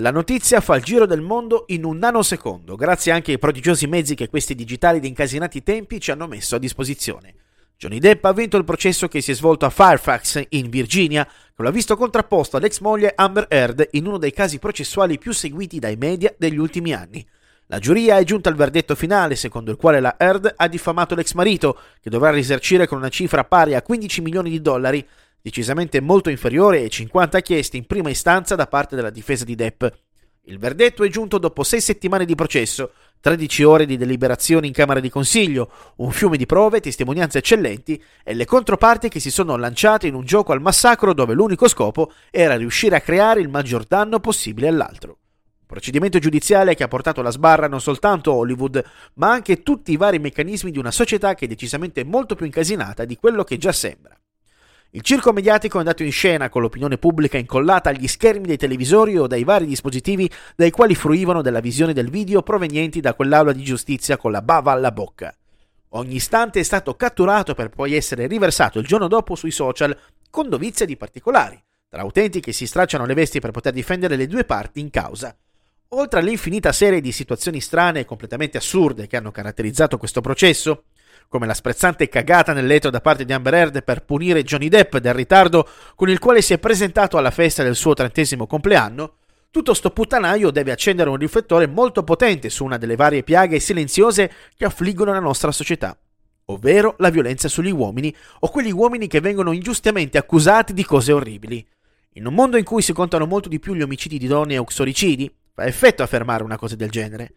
La notizia fa il giro del mondo in un nanosecondo, grazie anche ai prodigiosi mezzi che questi digitali ed incasinati tempi ci hanno messo a disposizione. Johnny Depp ha vinto il processo che si è svolto a Fairfax, in Virginia, che lo ha visto contrapposto all'ex moglie Amber Heard in uno dei casi processuali più seguiti dai media degli ultimi anni. La giuria è giunta al verdetto finale, secondo il quale la Heard ha diffamato l'ex marito, che dovrà risarcire con una cifra pari a 15 milioni di dollari, decisamente molto inferiore ai 50 chiesti in prima istanza da parte della difesa di Depp. Il verdetto è giunto dopo sei settimane di processo, 13 ore di deliberazioni in Camera di Consiglio, un fiume di prove, testimonianze eccellenti e le controparti che si sono lanciate in un gioco al massacro dove l'unico scopo era riuscire a creare il maggior danno possibile all'altro. Procedimento giudiziale che ha portato alla sbarra non soltanto Hollywood, ma anche tutti i vari meccanismi di una società che è decisamente molto più incasinata di quello che già sembra. Il circo mediatico è andato in scena con l'opinione pubblica incollata agli schermi dei televisori o dai vari dispositivi dai quali fruivano della visione del video provenienti da quell'aula di giustizia con la bava alla bocca. Ogni istante è stato catturato per poi essere riversato il giorno dopo sui social con dovizia di particolari, tra utenti che si stracciano le vesti per poter difendere le due parti in causa. Oltre all'infinita serie di situazioni strane e completamente assurde che hanno caratterizzato questo processo, come la sprezzante cagata nel letto da parte di Amber Heard per punire Johnny Depp del ritardo con il quale si è presentato alla festa del suo trentesimo compleanno, tutto sto puttanaio deve accendere un riflettore molto potente su una delle varie piaghe silenziose che affliggono la nostra società, ovvero la violenza sugli uomini o quegli uomini che vengono ingiustamente accusati di cose orribili. In un mondo in cui si contano molto di più gli omicidi di donne e uxoricidi, fa effetto affermare una cosa del genere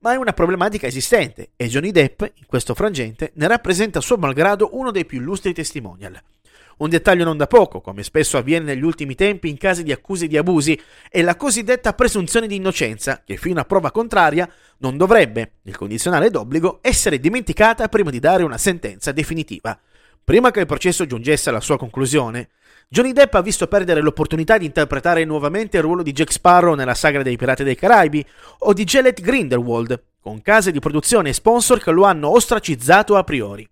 ma è una problematica esistente e Johnny Depp, in questo frangente, ne rappresenta a suo malgrado uno dei più illustri testimonial. Un dettaglio non da poco, come spesso avviene negli ultimi tempi in casi di accuse di abusi, è la cosiddetta presunzione di innocenza, che fino a prova contraria non dovrebbe, nel condizionale d'obbligo, essere dimenticata prima di dare una sentenza definitiva. Prima che il processo giungesse alla sua conclusione, Johnny Depp ha visto perdere l'opportunità di interpretare nuovamente il ruolo di Jack Sparrow nella saga dei Pirati dei Caraibi o di Gillette Grindelwald, con case di produzione e sponsor che lo hanno ostracizzato a priori.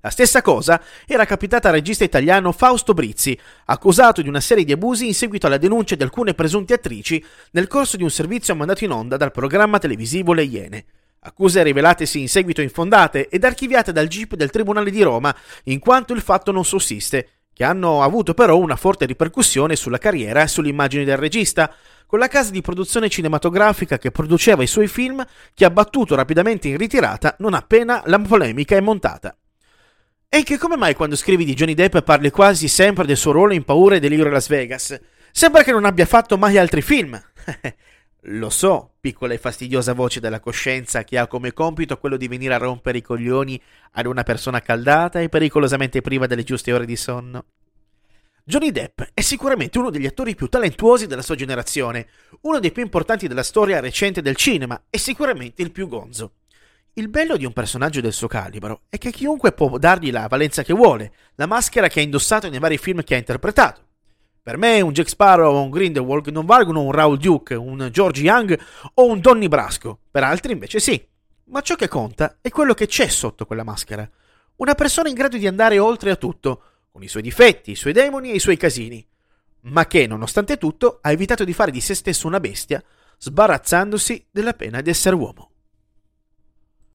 La stessa cosa era capitata al regista italiano Fausto Brizzi, accusato di una serie di abusi in seguito alla denuncia di alcune presunte attrici nel corso di un servizio mandato in onda dal programma televisivo Le Iene. Accuse rivelatesi in seguito infondate ed archiviate dal GIP del Tribunale di Roma, in quanto il fatto non sussiste, che hanno avuto però una forte ripercussione sulla carriera e sull'immagine del regista, con la casa di produzione cinematografica che produceva i suoi film che ha battuto rapidamente in ritirata non appena la polemica è montata. E che come mai quando scrivi di Johnny Depp parli quasi sempre del suo ruolo in Paura e Delirio Las Vegas? Sembra che non abbia fatto mai altri film. Lo so, piccola e fastidiosa voce della coscienza che ha come compito quello di venire a rompere i coglioni ad una persona accaldata e pericolosamente priva delle giuste ore di sonno. Johnny Depp è sicuramente uno degli attori più talentuosi della sua generazione, uno dei più importanti della storia recente del cinema e sicuramente il più gonzo. Il bello di un personaggio del suo calibro è che chiunque può dargli la valenza che vuole, la maschera che ha indossato nei vari film che ha interpretato. Per me un Jack Sparrow o un Grindelwald non valgono un Raul Duke, un George Young o un Donny Brasco, per altri invece sì. Ma ciò che conta è quello che c'è sotto quella maschera. Una persona in grado di andare oltre a tutto, con i suoi difetti, i suoi demoni e i suoi casini, ma che, nonostante tutto, ha evitato di fare di se stesso una bestia, sbarazzandosi della pena di essere uomo.